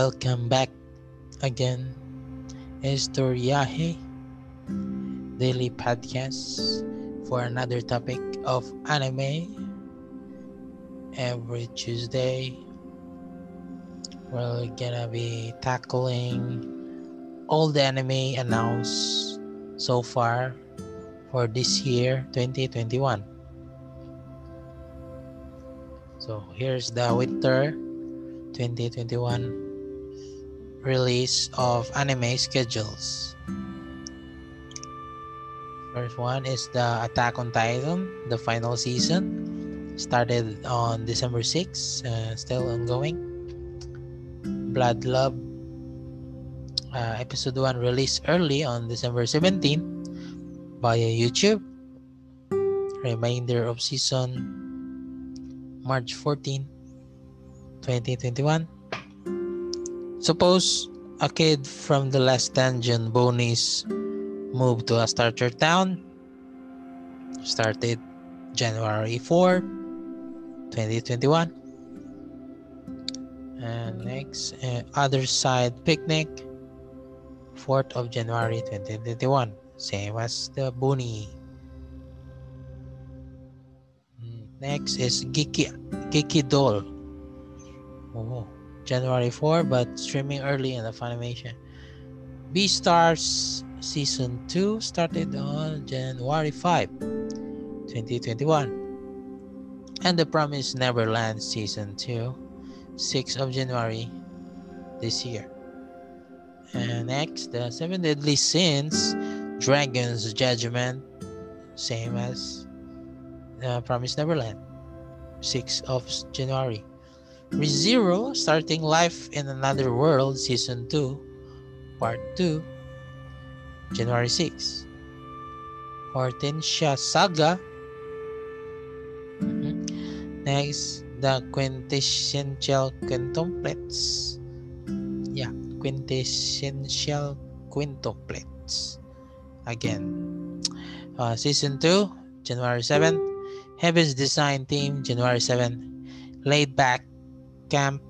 Welcome back again. Historiaje Daily Podcast for another topic of anime. Every Tuesday, we're gonna be tackling all the anime announced so far for this year 2021. So here's the winter 2021 release of anime schedules. First one is the Attack on Titan, the final season. Started on December 6, uh, still ongoing. Blood Love, uh, episode 1 released early on December 17 via YouTube. Remainder of season March 14, 2021. Suppose a kid from the last dungeon Bonis moved to a starter town. Started January 4, 2021. And next, uh, Other Side Picnic, 4th of January 2021. Same as the Boni. Next is Geeky, Geeky Doll. Oh. January 4, but streaming early in the Funimation. Beastars Season 2 started on January 5, 2021. And The Promised Neverland Season 2, 6 of January this year. And next, The Seven Deadly Sins Dragon's Judgment, same as The Promised Neverland, 6 of January. ReZero Starting Life in Another World Season 2 Part 2 January 6 Hortensia Saga. Mm-hmm. Next The Quintessential Quintuplets. Yeah Quintessential Quintuplets. Again. Uh, Season 2 January 7 Heaven's Design Team January 7 Laid Back Camp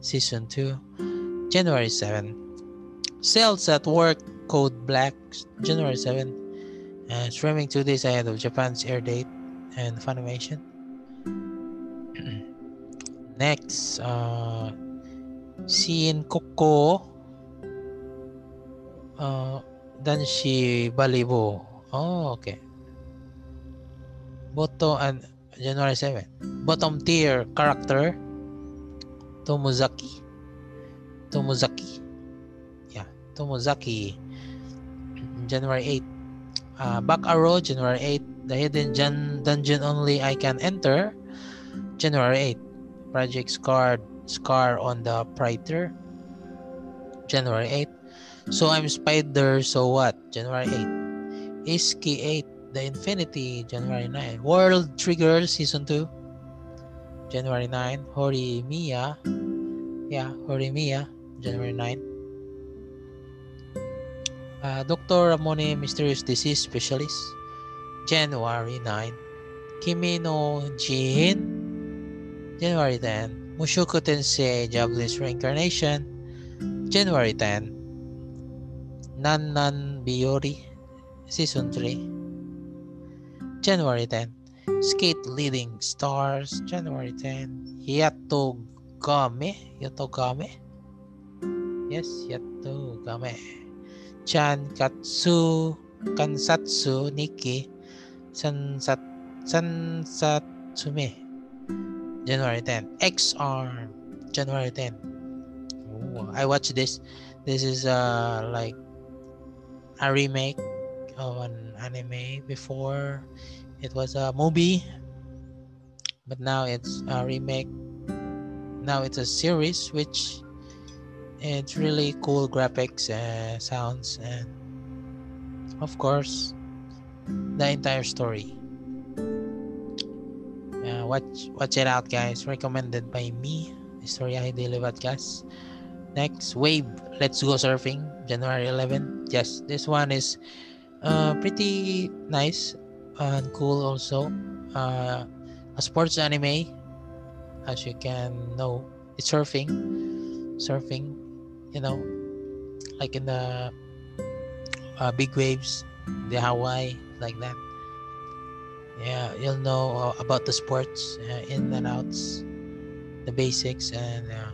Season 2, January 7. Cells at Work Code Black, January 7. And streaming two days ahead of Japan's air date and Funimation. Next, uh, Shin Koko uh, Danshi Balibo. Oh, okay. Boto and January 7. Bottom tier character Tomozaki. Tomozaki. Yeah, Tomozaki. January 8. Uh, Back Arrow, January 8. The Hidden Gen- Dungeon Only I Can Enter, January 8. Project Scar, Scar on the Praetor, January 8. So I'm Spider, so what? January 8. SK8, The Infinity, January 9. World Trigger, Season 2, January 9. Horimiya, yeah, Horimiya, January 9. Uh, Dr. Ramune, Mysterious Disease Specialist, January 9. Kimi no Jin, January 10. Mushoku Tensei, Jobless Reincarnation, January 10. Non Non Biyori, Season 3, January 10. Skate Leading Stars, January 10. Yato Game, Yatogame. Yes, Yatogame. Chan Katsu, Kansatsu, Nikki, Sansat, Sansatsume. January 10. EX-ARM, January 10. Ooh, I watched this. This is uh like a remake of an anime before it was a movie but now it's a remake. Now it's a series which it's really cool graphics uh, sounds and of course the entire story. Uh, watch watch it out guys. Recommended by me Historia Daily Podcast. Next wave. Let's go surfing January 11 yes this one is uh, pretty nice and cool also uh, a sports anime as you can know it's surfing surfing you know, like in the uh, big waves, the Hawaii, like that. Yeah, you'll know uh, about the sports, uh, in and outs, the basics, and uh,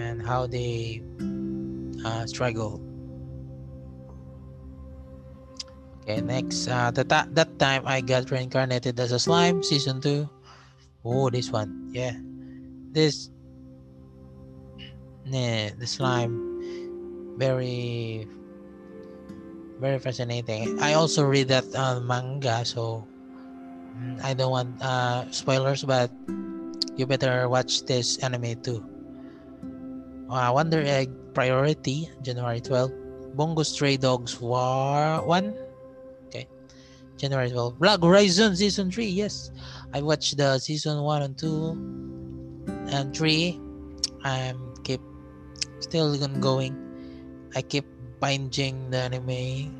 and how they uh, struggle. Okay, next. Uh, that that time I got reincarnated as a slime, season two. Oh, this one, yeah, this, yeah, the slime, very, very fascinating. I also read that uh, manga, so mm, I don't want uh, spoilers, but you better watch this anime too. Uh, Wonder Egg Priority, January 12. Bungo Stray Dogs War 1. January 12. Log Horizon Season 3. Yes. I watched the Season 1 and 2 and 3. I'm keep still going. I keep binging the anime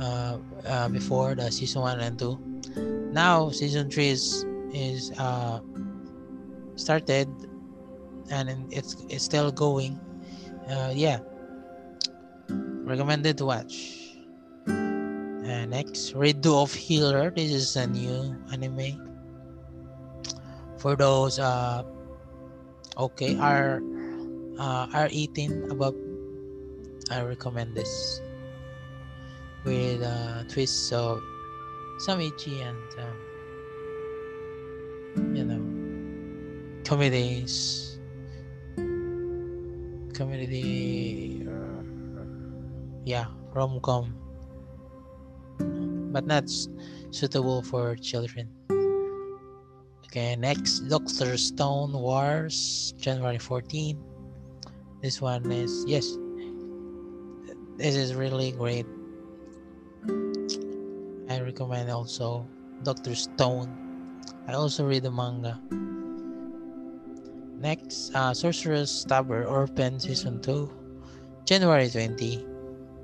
uh, uh, before the Season 1 and 2. Now Season 3 is, is uh, started and it's it's still going uh, yeah recommended to watch next redo of healer. This is a new anime. For those uh okay are uh, are eating above i recommend this. With uh twists of some itchy and um, you know comedies. Community uh, yeah rom-com but not suitable for children. Okay next dr stone wars january 14 this one is yes. This is really great. I recommend also dr stone. I also read the manga. Next, uh, Sorcerous Stabber Orphen Season 2, January 20.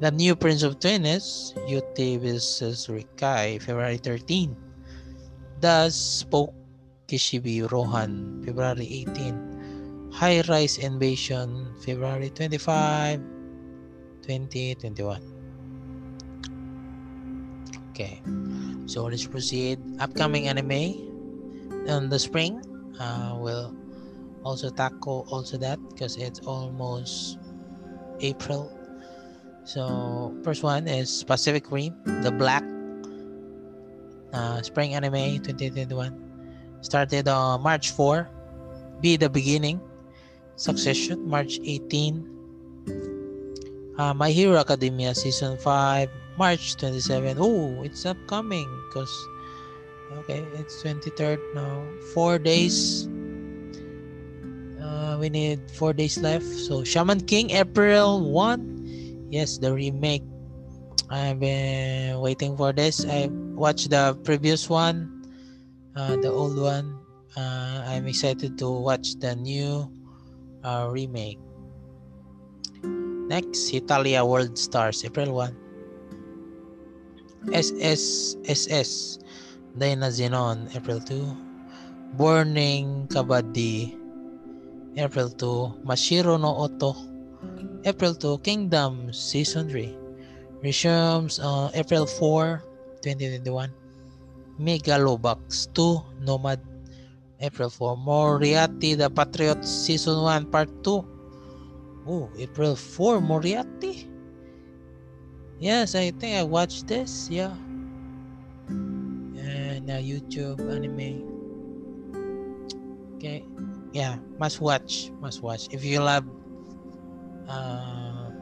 The New Prince of Yuti vs. Rikai, February 13. The Spoke Kishibe Rohan, February 18. High Rise Invasion, February 25, 2021. Okay, so let's proceed. Upcoming anime in the spring uh, will also tackle also that because it's almost April. So first one is Pacific Rim, the Black uh, Spring Anime 2021. Started on March 4. Be the Beginning. Succession March 18. Uh, My Hero Academia Season 5 March 27. Oh, it's upcoming because okay, it's 23rd now. Four days uh, we need four days left. So Shaman King, April 1. Yes, the remake. I've been waiting for this. I watched the previous one, uh, the old one. Uh, I'm excited to watch the new uh, remake. Next, Hetalia World Stars, April 1. SS SS Dynazenon, April 2. Burning Kabaddi, April 2, Mashiro no Oto. April 2, Kingdom Season 3. Resumes uh, April 4, 2021. Megalobox 2, Nomad. April 4, Moriarty the Patriot Season 1 Part 2. Oh, April 4, Moriarty. Yes, I think I watched this. Yeah. And uh, YouTube anime. Okay yeah must watch must watch if you love uh,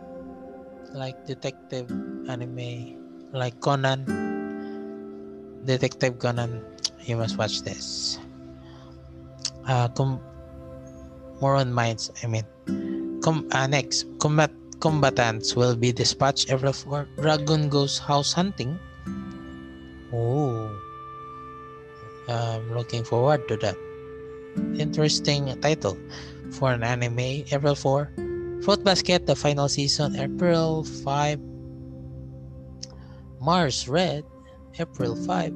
like detective anime like conan detective conan you must watch this uh com- more on minds i mean com- uh, next combat combatants will be dispatched every four dragon goes house hunting oh i'm looking forward to that interesting title for an anime. April 4. Fruit Basket, the final season, April 5. Mars Red, April 5.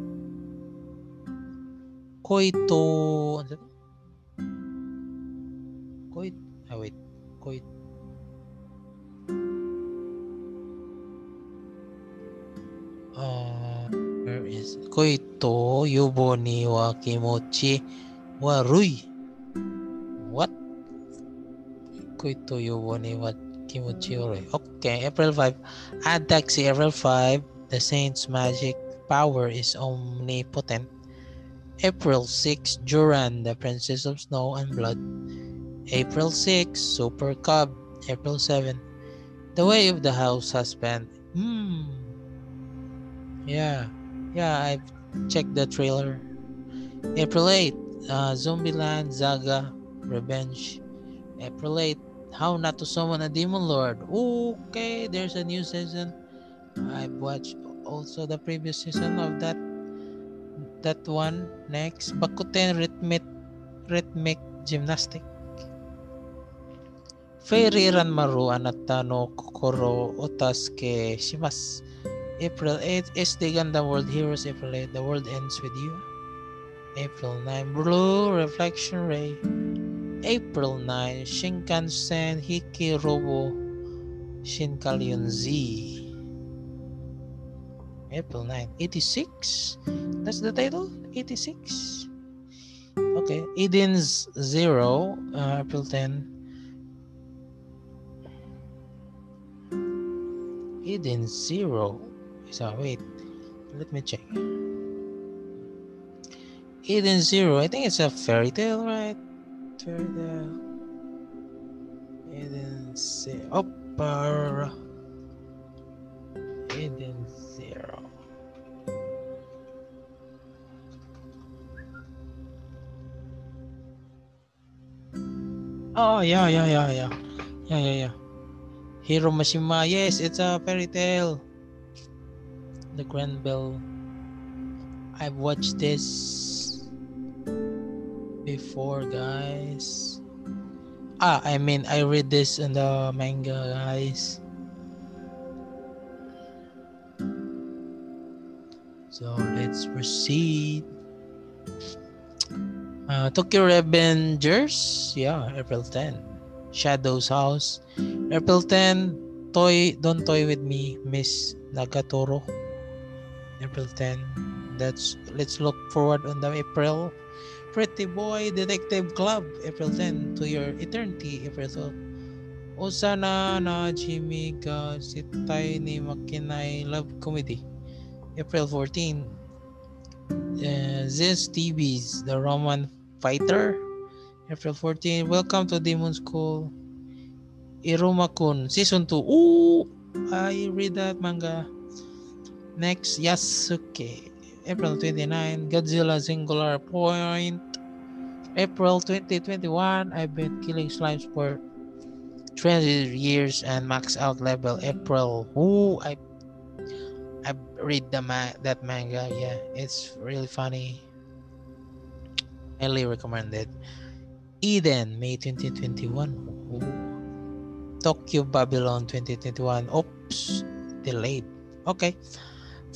Koito... Koito... Oh, ah, wait. Koito... Uh, where is... Koito Yuboni wa Kimochi wa Rui. Koito yubo ni wa kimochi warui. Okay, April 5. Odd Taxi April 5. The saint's magic power is omnipotent. April 6, Duran, the Princess of Snow and Blood. April 6, Super Cub. April 7, The Way of the House Husband. Hmm. Yeah. Yeah, I've checked the trailer. April 8, uh, Zombieland, Saga, Revenge. April 8, How Not to Summon a Demon Lord. Okay, there's a new season. I've watched also the previous season of that that one next. Bakuten rhythmic rhythmic gymnastic. Fairy Ranmaru Anata no Kokoro Otasuke Shimas. April 8 is the Gundam World Heroes April 8 The World Ends With You. April 9 Blue Reflection Ray April 9 Shinkansen Hiki Robo Shinkalion Z. April 9 86 that's the title? 86 okay Eden's Zero uh, April 10 Eden Zero. So wait let me check. Eden Zero I think it's a Fairy Tail right Fairy Tail Eden Zero oh, Eden Zero Oh yeah, yeah, yeah, yeah, yeah, yeah, yeah. Hiro Mashima. Yes, it's a Fairy Tail. The Grand Bell. I've watched this before, guys. Ah, I mean, I read this in the manga, guys. So let's proceed. Uh, Tokyo Revengers, yeah, April 10. Shadow's House, April 10. Toy, Don't Toy With Me, Miss Nagatoro, April 10. That's, let's look forward on the April. Pretty Boy Detective Club, April 10. To Your Eternity, April 12. Osana na Jimmy ga Sitai ni Makinai Love Comedy, April 14. Uh, Ziz TV's The Roman Fighter. April 14. Welcome to Demon School. Iruma-kun Season 2. Ooh! I read that manga. Next, Yasuke. April 29. Godzilla Singular Point. April 2021. I've been killing slimes for 20 years and max out level April. Ooh, I I read the ma- that manga. Yeah, it's really funny. Highly recommended. Eden, May 2021. Ooh. Tokyo Babylon 2021. Oops, delayed. Okay,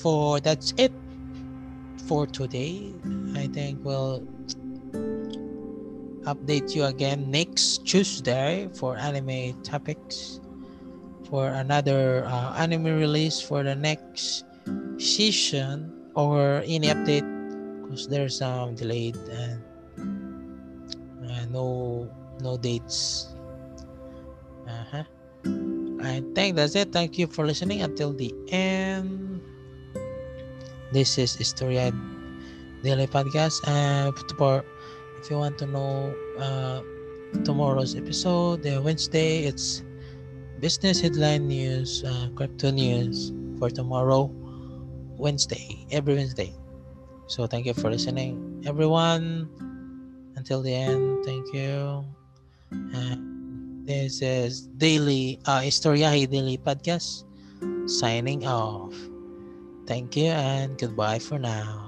for that's it for today. I think we'll update you again next Tuesday for anime topics for another uh, anime release for the next season or any update because there's some delayed and uh, no no dates. Uh-huh. I think that's it. Thank you for listening. Until the end this is Historia Daily Podcast and for if you want to know uh, tomorrow's episode the Wednesday it's business headline news uh, crypto news for tomorrow Wednesday every Wednesday. So thank you for listening everyone. Until the end thank you. And this is daily uh Historiahi daily podcast signing off thank you and goodbye for now